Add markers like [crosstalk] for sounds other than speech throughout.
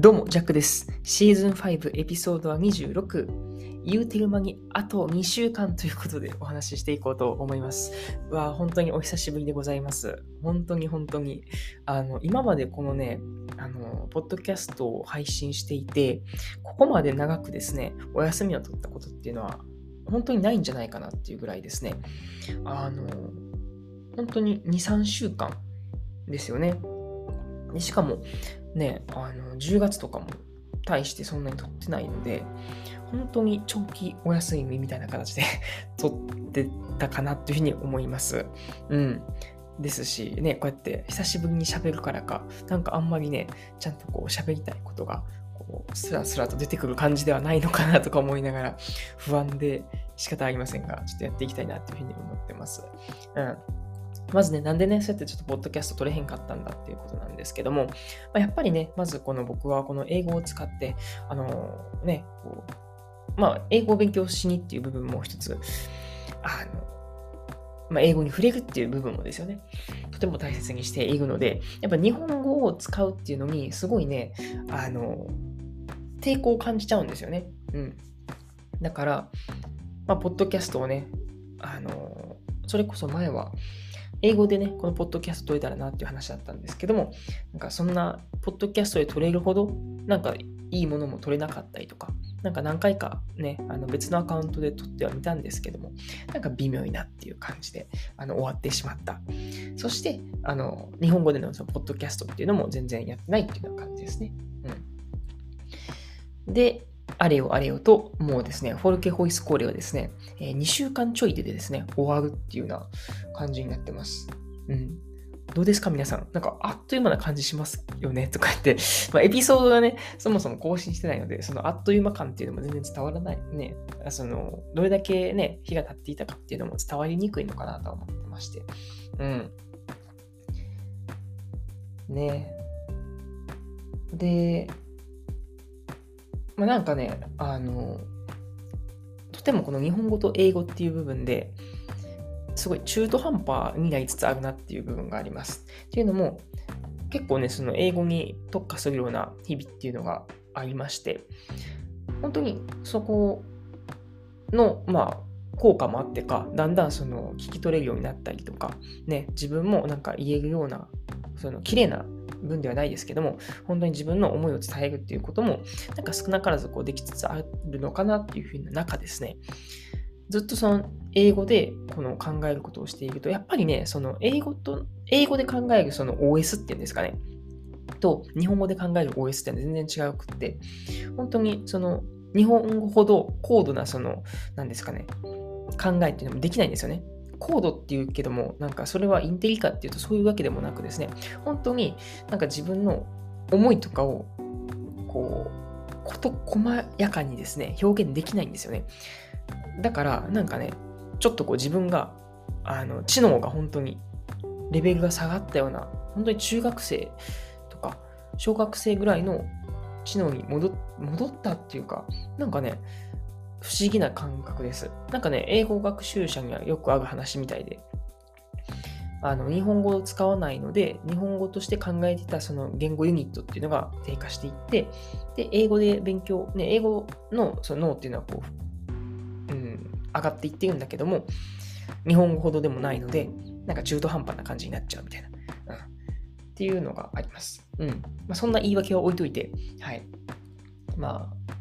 どうも、ジャックです。シーズン5エピソードは26。言うてる間にあと2週間ということでお話ししていこうと思います。わ本当にお久しぶりでございます。本当に本当に。あの、今までこのね、あの、ポッドキャストを配信していて、ここまで長くですね、お休みを取ったことっていうのは、本当にないんじゃないかなっていうぐらいですね。あの、本当に2、3週間ですよね。しかも、ね、あの、10月とかも大してそんなに取ってないので、本当に長期お休みみたいな形で [laughs] 取ってたかなというふうに思います。うん。ですし、ね、こうやって久しぶりに喋るからか、なんかあんまりね、ちゃんとこう喋りたいことが、こう、スラスラと出てくる感じではないのかなとか思いながら、不安で仕方ありませんが、ちょっとやっていきたいなというふうに思ってます。うん。まずね、なんでね、そうやってちょっとポッドキャスト取れへんかったんだっていうことなんですけども、まあ、やっぱりね、まずこの僕はこの英語を使って、あのー、ね、こう、まあ、英語を勉強しにっていう部分も一つ、あの、まあ、英語に触れるっていう部分もですよね、とても大切にしているので、やっぱ日本語を使うっていうのに、すごいね、あの、抵抗を感じちゃうんですよね。うん。だから、まあ、ポッドキャストをね、あの、それこそ前は、英語でね、このポッドキャスト撮れたらなっていう話だったんですけども、なんかそんな、ポッドキャストで撮れるほど、なんかいいものも撮れなかったりとか、なんか何回かね、あの別のアカウントで撮ってはみたんですけども、なんか微妙になっていう感じで、あの終わってしまった。そして、あの、日本語でのそのポッドキャストっていうのも全然やってないっていうような感じですね。うん。で、あれよあれよと、もうですね、フォルケホイスコーレはですね、え2週間ちょいでですね、終わるっていうような感じになってます。うん。どうですか皆さん？なんか、あっという間な感じしますよねとか言って、[laughs] まあ、エピソードがね、そもそも更新してないので、そのあっという間感っていうのも全然伝わらない。ね。その、どれだけね、日が経っていたかっていうのも伝わりにくいのかなと思ってまして。うん。ねで、まあ、なんかね、あの、とてもこの日本語と英語っていう部分ですごい中途半端になりつつあるなっていう部分があります。っていうのも、結構ね、その英語に特化するような日々っていうのがありまして、本当にそこの、まあ、効果もあってか、だんだんその聞き取れるようになったりとか、ね、自分もなんか言えるような、その綺麗な分ではないですけども、本当に自分の思いを伝えるっていうことも、なんか少なからずこうできつつあるのかなっていうふうな中ですね、ずっとその英語でこの考えることをしていると、やっぱりね、その英語と、英語で考えるその OS っていうんですかね、と日本語で考える OS って全然違うくって、本当にその日本語ほど高度なその、何ですかね、考えっていうのもできないんですよね。高度っていうけども、なんかそれはインテリかっていうとそういうわけでもなくですね、本当になんか自分の思いとかを、こう、こと細やかにですね、表現できないんですよね。だから、なんかね、ちょっとこう自分が、あの、知能が本当にレベルが下がったような、本当に中学生とか、小学生ぐらいの知能に戻ったっていうか、なんかね、不思議な感覚です。なんかね、英語学習者にはよくある話みたいで、あの日本語を使わないので、日本語として考えてたその言語ユニットっていうのが低下していって、で、英語で勉強、ね、英語のその脳っていうのはこう、うん、上がっていってるんだけども、日本語ほどでもないので、なんか中途半端な感じになっちゃうみたいな。うん、っていうのがあります。うん。まあ、そんな言い訳は置いといて、はい。まあ、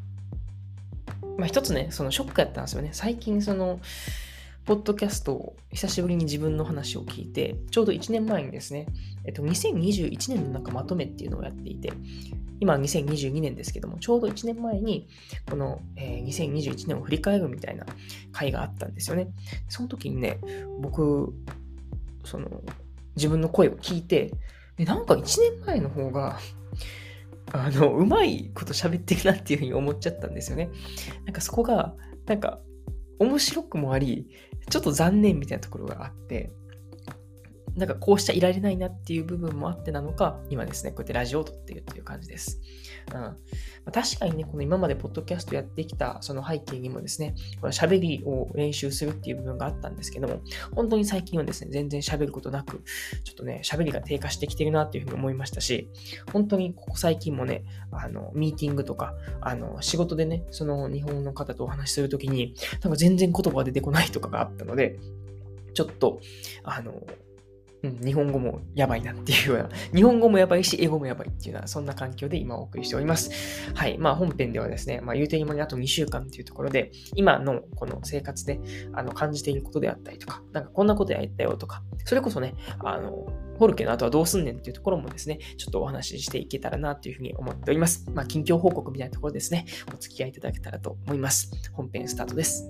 まあ一つね、そのショックやったんですよね。最近その、ポッドキャストを久しぶりに自分の話を聞いて、ちょうど1年前にですね、えっと、2021年のなんかまとめっていうのをやっていて、今は2022年ですけども、ちょうど1年前に、この、えー、2021年を振り返るみたいな回があったんですよね。その時にね、僕、その、自分の声を聞いて、なんか1年前の方があの、うまいこと喋ってるなっていうふうに思っちゃったんですよね。なんかそこが、なんか、面白くもあり、ちょっと残念みたいなところがあって、なんかこうしちゃいられないなっていう部分もあってなのか、今ですね、こうやってラジオを撮っているっていう感じです。うんまあ、確かにね、この今までポッドキャストやってきたその背景にもですね、この喋りを練習するっていう部分があったんですけども、本当に最近はですね、全然喋ることなく、ちょっとね、喋りが低下してきてるなっていうふうに思いましたし、本当にここ最近もね、あの、ミーティングとか、あの、仕事でね、その日本の方とお話しするときに、なんか全然言葉が出てこないとかがあったので、ちょっと、あの、うん、日本語もやばいなっていうような、[laughs] 日本語もやばいし、英語もやばいっていうような、そんな環境で今お送りしております。はい。まあ本編ではですね、まあ言うてにもにあと2週間っていうところで、今のこの生活であの感じていることであったりとか、なんかこんなことやったよとか、それこそね、あの、ホルケの後はどうすんねんっていうところもですね、ちょっとお話ししていけたらなというふうに思っております。まあ近況報告みたいなところですね、お付き合いいただけたらと思います。本編スタートです。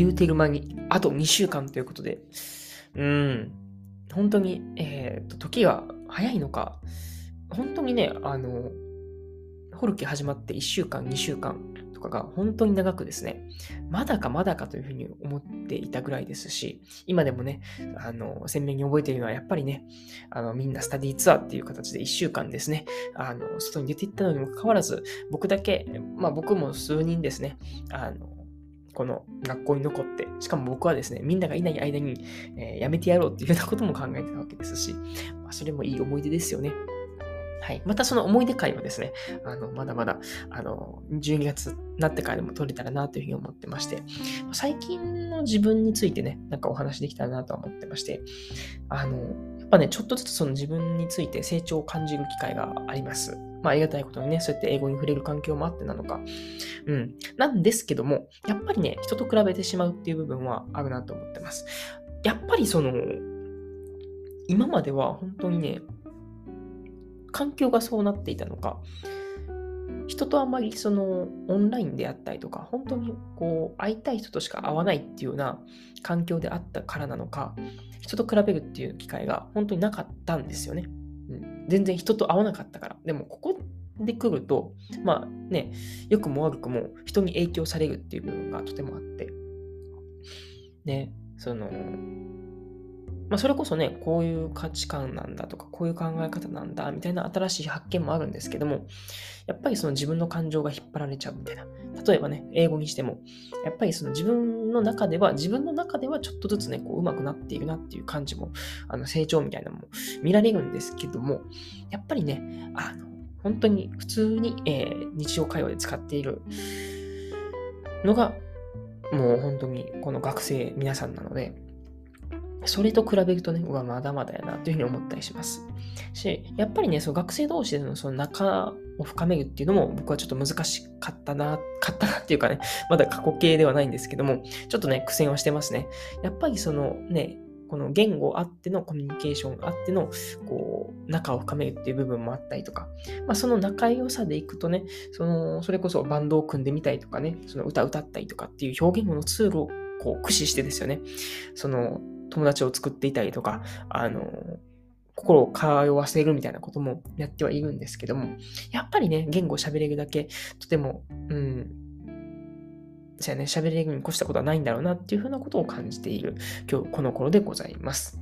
言うてる間に、あと2週間ということで、うん、本当に、えっ、と、時が早いのか、本当にね、あの、ホルケ始まって1週間、2週間とかが本当に長くですね、まだかまだかというふうに思っていたぐらいですし、今でもね、あの、鮮明に覚えているのはやっぱりね、あの、みんなスタディツアーっていう形で1週間ですね、あの、外に出ていったのにもかかわらず、僕だけ、まあ僕も数人ですね、あの、この学校に残って、しかも僕はですね、みんながいない間に、えー、やめてやろうっていうようなことも考えてたわけですし、まあ、それもいい思い出ですよね。はい。またその思い出会はですね、あの、まだまだ、あの、12月になってからでも撮れたらなというふうに思ってまして、最近の自分についてね、なんかお話できたらなと思ってまして、あの、やっぱね、ちょっとずつその自分について成長を感じる機会があります。まあ、ありがたいことにね、そうやって英語に触れる環境もあってなのか。うん。なんですけども、やっぱりね、人と比べてしまうっていう部分はあるなと思ってます。やっぱりその、今までは本当にね、環境がそうなっていたのか、人とあまりそのオンラインであったりとか、本当にこう会いたい人としか会わないっていうような環境であったからなのか、人と比べるっていう機会が本当になかったんですよね。全然人と会わなかったから。でもここで来ると、まあね、良くも悪くも人に影響されるっていう部分がとてもあって、ね、その、まあ、それこそね、こういう価値観なんだとか、こういう考え方なんだ、みたいな新しい発見もあるんですけども、やっぱりその自分の感情が引っ張られちゃうみたいな。例えばね、英語にしても、やっぱりその自分の中では、自分の中ではちょっとずつね、こう上手くなっているなっていう感じも、あの成長みたいなのも見られるんですけども、やっぱりね、あの、本当に普通に、えー、日常会話で使っているのが、もう本当にこの学生皆さんなので、それと比べるとね、うわ、まだまだやなというふうに思ったりします。し、やっぱりね、その学生同士でのその仲を深めるっていうのも僕はちょっと難しかったな、かったなっていうかね、[laughs] まだ過去形ではないんですけども、ちょっとね、苦戦はしてますね。やっぱりそのね、この言語あってのコミュニケーションあっての、こう、仲を深めるっていう部分もあったりとか、まあ、その仲良さでいくとね、その、それこそバンドを組んでみたりとかね、その歌歌ったりとかっていう表現のツールをこう駆使してですよね、その、友達を作っていたりとか、あの、心を通わせるみたいなこともやってはいるんですけども、やっぱりね、言語を喋れるだけ、とても、うん、じゃあね、喋れるに越したことはないんだろうなっていうふうなことを感じている今日この頃でございます。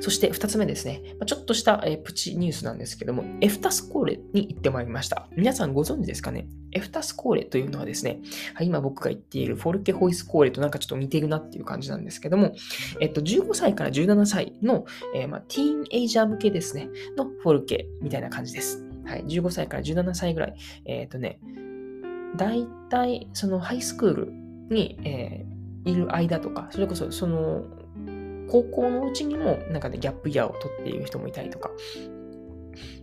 そして2つ目ですね。ちょっとしたプチニュースなんですけども、エフタスコーレに行ってまいりました。皆さんご存知ですかね？エフタスコーレというのはですね、今僕が言っているフォルケホイスコーレとなんかちょっと似てるなっていう感じなんですけども、えっと、15歳から17歳の、えー、まあ、ティーンエイジャー向けですね、のフォルケみたいな感じです。はい、15歳から17歳ぐらい。えっ、とね、大体、そのハイスクールに、えー、いる間とか、それこそその高校のうちにも、なんかね、ギャップイヤーを取っている人もいたりとか。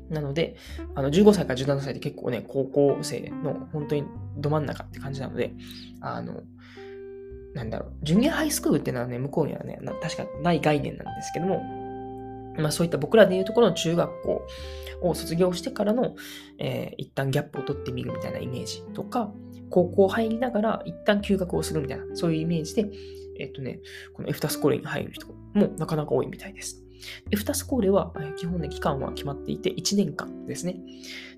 なので、あの、15歳から17歳で結構ね、高校生の本当にど真ん中って感じなので、あの、なんだろう、ジュニアハイスクールっていうのはね、向こうにはね、確かない概念なんですけども、まあそういった僕らでいうところの中学校を卒業してからの、えー、一旦ギャップを取ってみるみたいなイメージとか、高校入りながら一旦休学をするみたいな、そういうイメージで、えっ、とね、このエフタスコーレに入る人もなかなか多いみたいです。エフタスコーレは、基本ね、期間は決まっていて1年間ですね。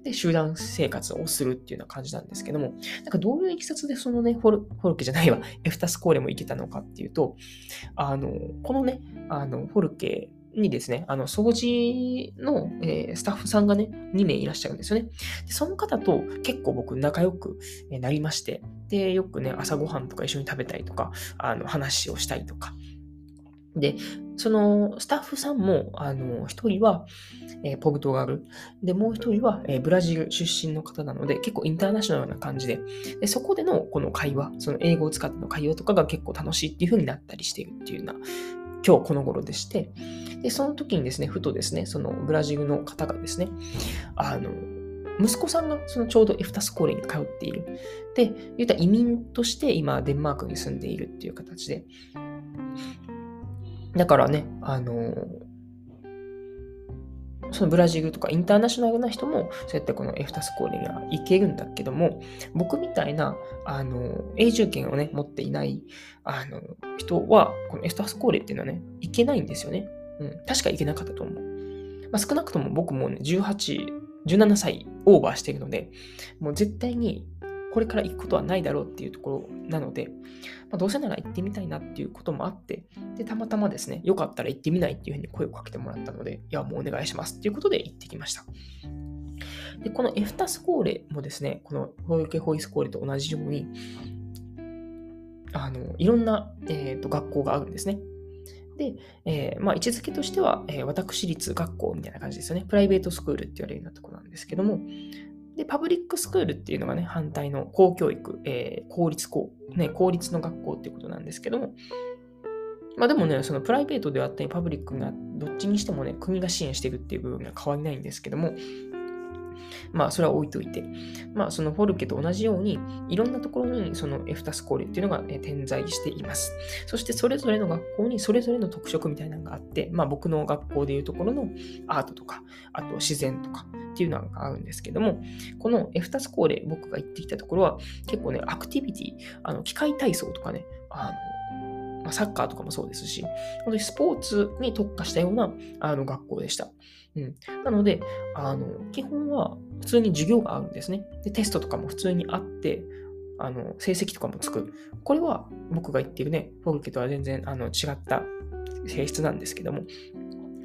で、集団生活をするっていうような感じなんですけども、なんかどういういきさつでそのね、フォルフォルケじゃないわ、エフタスコーレも行けたのかっていうと、あの、このね、あの、フォルケにですね、あの、掃除の、えー、スタッフさんがね、2名いらっしゃるんですよね。でその方と結構僕仲良くなりまして、で、よくね、朝ごはんとか一緒に食べたりとか、あの、話をしたりとか。で、そのスタッフさんも、あの、一人は、えー、ポルトガル。で、もう一人は、えー、ブラジル出身の方なので、結構インターナショナルな感じでで、そこでのこの会話、その英語を使っての会話とかが結構楽しいっていう風になったりしているっていうような、今日この頃でして、で、その時にですね、ふとですね、そのブラジルの方がですね、あの、息子さんがそのちょうどエフタスコーレに通っている。で、言った移民として今デンマークに住んでいるっていう形で。だからね、あの、そのブラジルとかインターナショナルな人も、そうやってこのエフタスコーレには行けるんだけども、僕みたいな、あの、永住権をね、持っていない、あの、人は、このエフタスコーレっていうのはね、行けないんですよね。うん、確か行けなかったと思う。まあ、少なくとも僕もね、18、17歳オーバーしているので、もう絶対にこれから行くことはないだろうっていうところなので、まあ、どうせなら行ってみたいなっていうこともあって、で、たまたまですね、よかったら行ってみないっていうふうに声をかけてもらったので、いや、もうお願いしますっていうことで行ってきました。で、このエフタスコーレもですね、このホイケホイスコーレと同じように、あの、いろんな、えーと、学校があるんですね。で、えー、まあ、位置づけとしては、えー、私立学校みたいな感じですよね。プライベートスクールって言われるようなところなんですけども、で、パブリックスクールっていうのがね、反対の公教育、えー、公立校、ね、公立の学校っていうことなんですけども、まあでもね、そのプライベートであったり、パブリックがどっちにしてもね、国が支援してるっていう部分が変わりないんですけども、まあ、それは置いといて、まあ、そのフォルケと同じように、いろんなところにそのエフタスコーレっていうのが、点在しています。そして、それぞれの学校にそれぞれの特色みたいなのがあって、まあ、僕の学校でいうところのアートとか、あと自然とかっていうのがあるんですけども、このエフタスコーレ、僕が行ってきたところは、結構ね、アクティビティ、あの機械体操とかね、あのまあ、サッカーとかもそうですし、本当にスポーツに特化したようなあの学校でした。うん。なので、あの、基本は普通に授業があるんですね。で、テストとかも普通にあって、あの、成績とかもつく。これは僕が言っているね、フォルケとは全然あの違った性質なんですけども、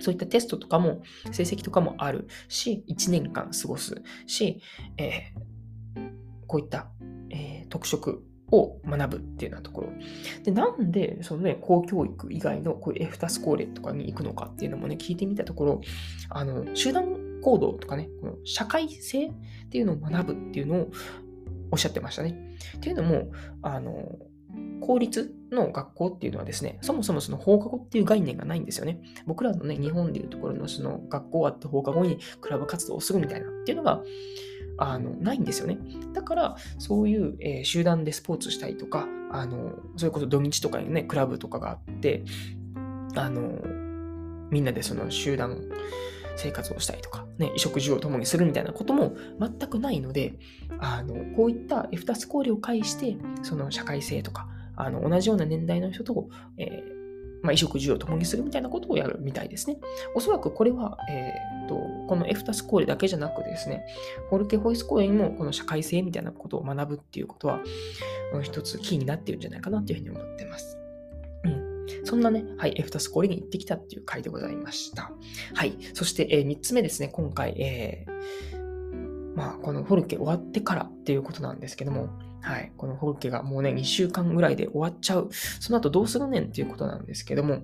そういったテストとかも、成績とかもあるし、1年間過ごすし、えー、こういった、えー、特色を学ぶっていうようなところ。で、なんで、そのね、公教育以外のこういうエフタスコーレとかに行くのかっていうのもね、聞いてみたところ、あの、集団行動とかね、この社会性っていうのを学ぶっていうのをおっしゃってましたね。っていうのも、あの、公立の学校っていうのはですね、そもそもその放課後っていう概念がないんですよね。僕らのね、日本でいうところのその学校あって放課後にクラブ活動をするみたいなっていうのが、あのないんですよね。だから、そういう、えー、集団でスポーツしたりとか、あのそれこそ土日とかにね、クラブとかがあって、あのみんなでその集団生活をしたりとか、ね、衣食住を共にするみたいなことも全くないので、あのこういった2つ交流を介して、その社会性とか、あの同じような年代の人と、えーまあ、衣食住を共にするみたいなことをやるみたいですね。おそらくこれは、えー、とこのエフタスコーレだけじゃなくですね、フォルケホイス公園もこの社会性みたいなことを学ぶっていうことは、うん、一つキーになっているんじゃないかなというふうに思ってます。うん。そんなね、はい、エフタスコーレに行ってきたっていう回でございました。はい。そして、えー、3つ目ですね、今回、えー、まあ、このフォルケ終わってからっていうことなんですけども、はい。このフォルケがもうね、2週間ぐらいで終わっちゃう。その後どうするねんっていうことなんですけども、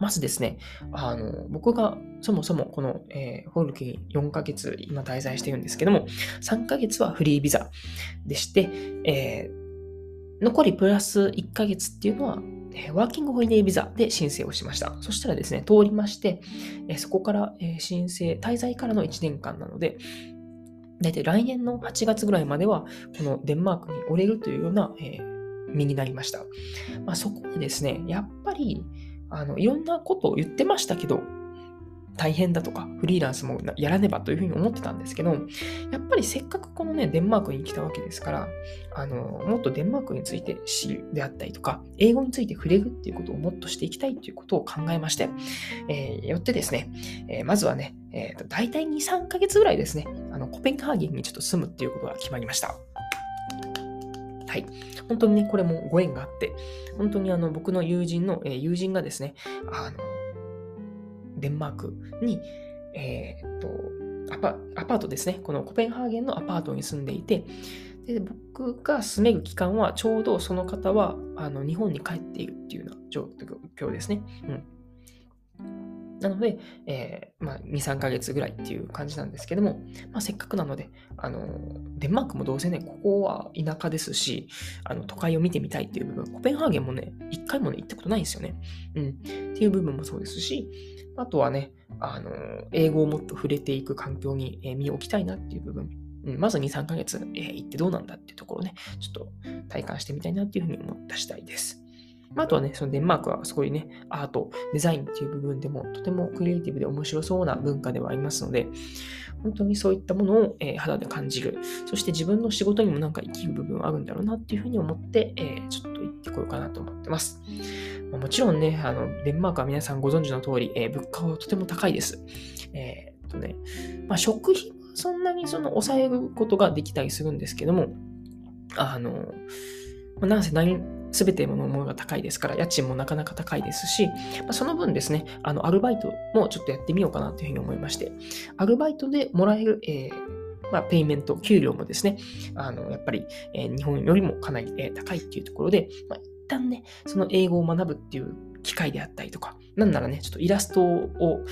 まずですね、あの、僕がそもそもこの、えー、ホルケに4ヶ月今滞在しているんですけども、3ヶ月はフリービザでして、えー、残りプラス1ヶ月っていうのは、ワーキングホリデービザで申請をしました。そしたらですね、通りまして、そこから、申請、滞在からの1年間なので、大体来年の8月ぐらいまでは、このデンマークにおれるというような、え、身になりました。まあ、そこでですね、やっぱり、あの、いろんなことを言ってましたけど、大変だとか、フリーランスもやらねばというふうに思ってたんですけど、やっぱりせっかくこのね、デンマークに来たわけですから、あの、もっとデンマークについて知るであったりとか、英語について触れるっていうことをもっとしていきたいということを考えまして、えー、よってですね、えー、まずはね、えーと、大体2、3ヶ月ぐらいですね、あのコペンハーゲンにちょっと住むっていうことが決まりました。はい。本当にね、これもご縁があって、本当にあの僕の友人の、えー、友人がですね、あの、デンマークに、えー、っとアパ、アパートですね、このコペンハーゲンのアパートに住んでいて、で僕が住める期間は、ちょうどその方はあの日本に帰っているっていうような状況ですね。うんなので、えー、まあ、2、3ヶ月ぐらいっていう感じなんですけども、まあ、せっかくなので、あの、デンマークもどうせね、ここは田舎ですし、あの、都会を見てみたいっていう部分、コペンハーゲンもね、一回もね、行ったことないんですよね。うん。っていう部分もそうですし、あとはね、あの、英語をもっと触れていく環境に、え、身を置きたいなっていう部分、うん、まず2、3ヶ月、えー、行ってどうなんだっていうところをね、ちょっと体感してみたいなっていうふうに思った次第です。あとはね、そのデンマークはすごいね、アート、デザインっていう部分でもとてもクリエイティブで面白そうな文化ではありますので、本当にそういったものを、えー、肌で感じる。そして自分の仕事にもなんか生きる部分はあるんだろうなっていうふうに思って、えー、ちょっと行ってこようかなと思ってます。まあ、もちろんね、あの、デンマークは皆さんご存知の通り、えー、物価はとても高いです。えー、っとね、まあ、食費はそんなにその抑えることができたりするんですけども、あの、まあ、なんせ何、すべてのものが高いですから、家賃もなかなか高いですし、まあ、その分ですね、あの、アルバイトもちょっとやってみようかなというふうに思いまして、アルバイトでもらえる、えー、まあ、ペイメント、給料もですね、あの、やっぱり、えー、日本よりもかなり、えー、高いっていうところで、まあ、一旦ね、その英語を学ぶっていう機会であったりとか、なんならね、ちょっとイラストを、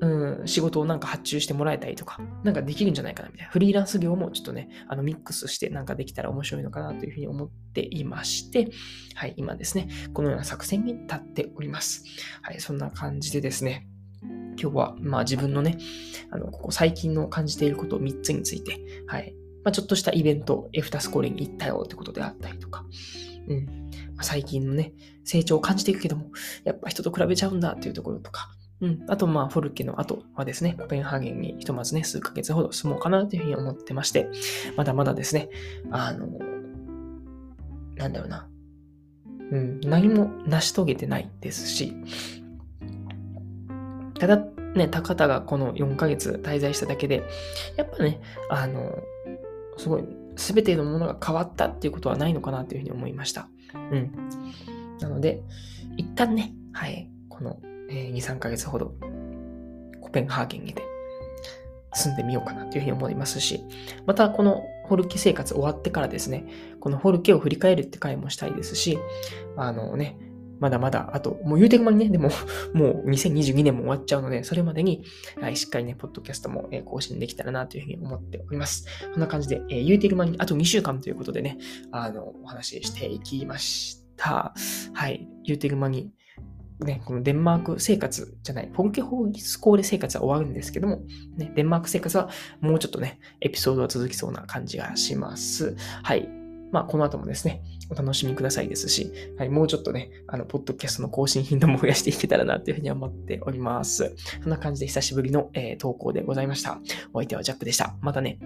うん、仕事をなんか発注してもらえたりとか、なんかできるんじゃないかなみたいな。フリーランス業もちょっとね、あのミックスしてなんかできたら面白いのかなというふうに思っていまして、はい、今ですね、このような作戦に立っております。はい、そんな感じでですね、今日は、まあ自分のね、あの、ここ最近の感じていることを3つについて、はい、まあ、ちょっとしたイベント、エフタスコーレに行ったよってことであったりとか、うん、まあ、最近のね、成長を感じていくけども、やっぱ人と比べちゃうんだっていうところとか、うん。あと、まあ、フォルケの後はですね、コペンハーゲンにひとまずね、数ヶ月ほど住もうかなというふうに思ってまして、まだまだですね、あの、なんだろうな。うん、何も成し遂げてないですし、ただ、ね、高田がこの4ヶ月滞在しただけで、やっぱね、あの、すごい、すべてのものが変わったっていうことはないのかなというふうに思いました。うん。なので、一旦ね、はい、このえー、2、3ヶ月ほど、コペンハーゲンにで住んでみようかなというふうに思いますし、またこのホルケ生活終わってからですね、このホルケを振り返るって回もしたいですし、あのね、まだまだ、あと、もう言うてる間にね、でも、[laughs] もう2022年も終わっちゃうので、それまでに、はい、しっかりね、ポッドキャストも、更新できたらなというふうに思っております。こんな感じで、えー、言うてる間に、あと2週間ということでね、あの、お話ししていきました。はい、言うてる間に、ね、このデンマーク生活じゃない、ポンケホースコーレ生活は終わるんですけども、ね、デンマーク生活はもうちょっとね、エピソードは続きそうな感じがします。はい。まあ、この後もですね、お楽しみくださいですし、はい、もうちょっとね、あの、ポッドキャストの更新頻度も増やしていけたらなというふうに思っております。そんな感じで久しぶりの、えー、投稿でございました。お相手はジャックでした。またね。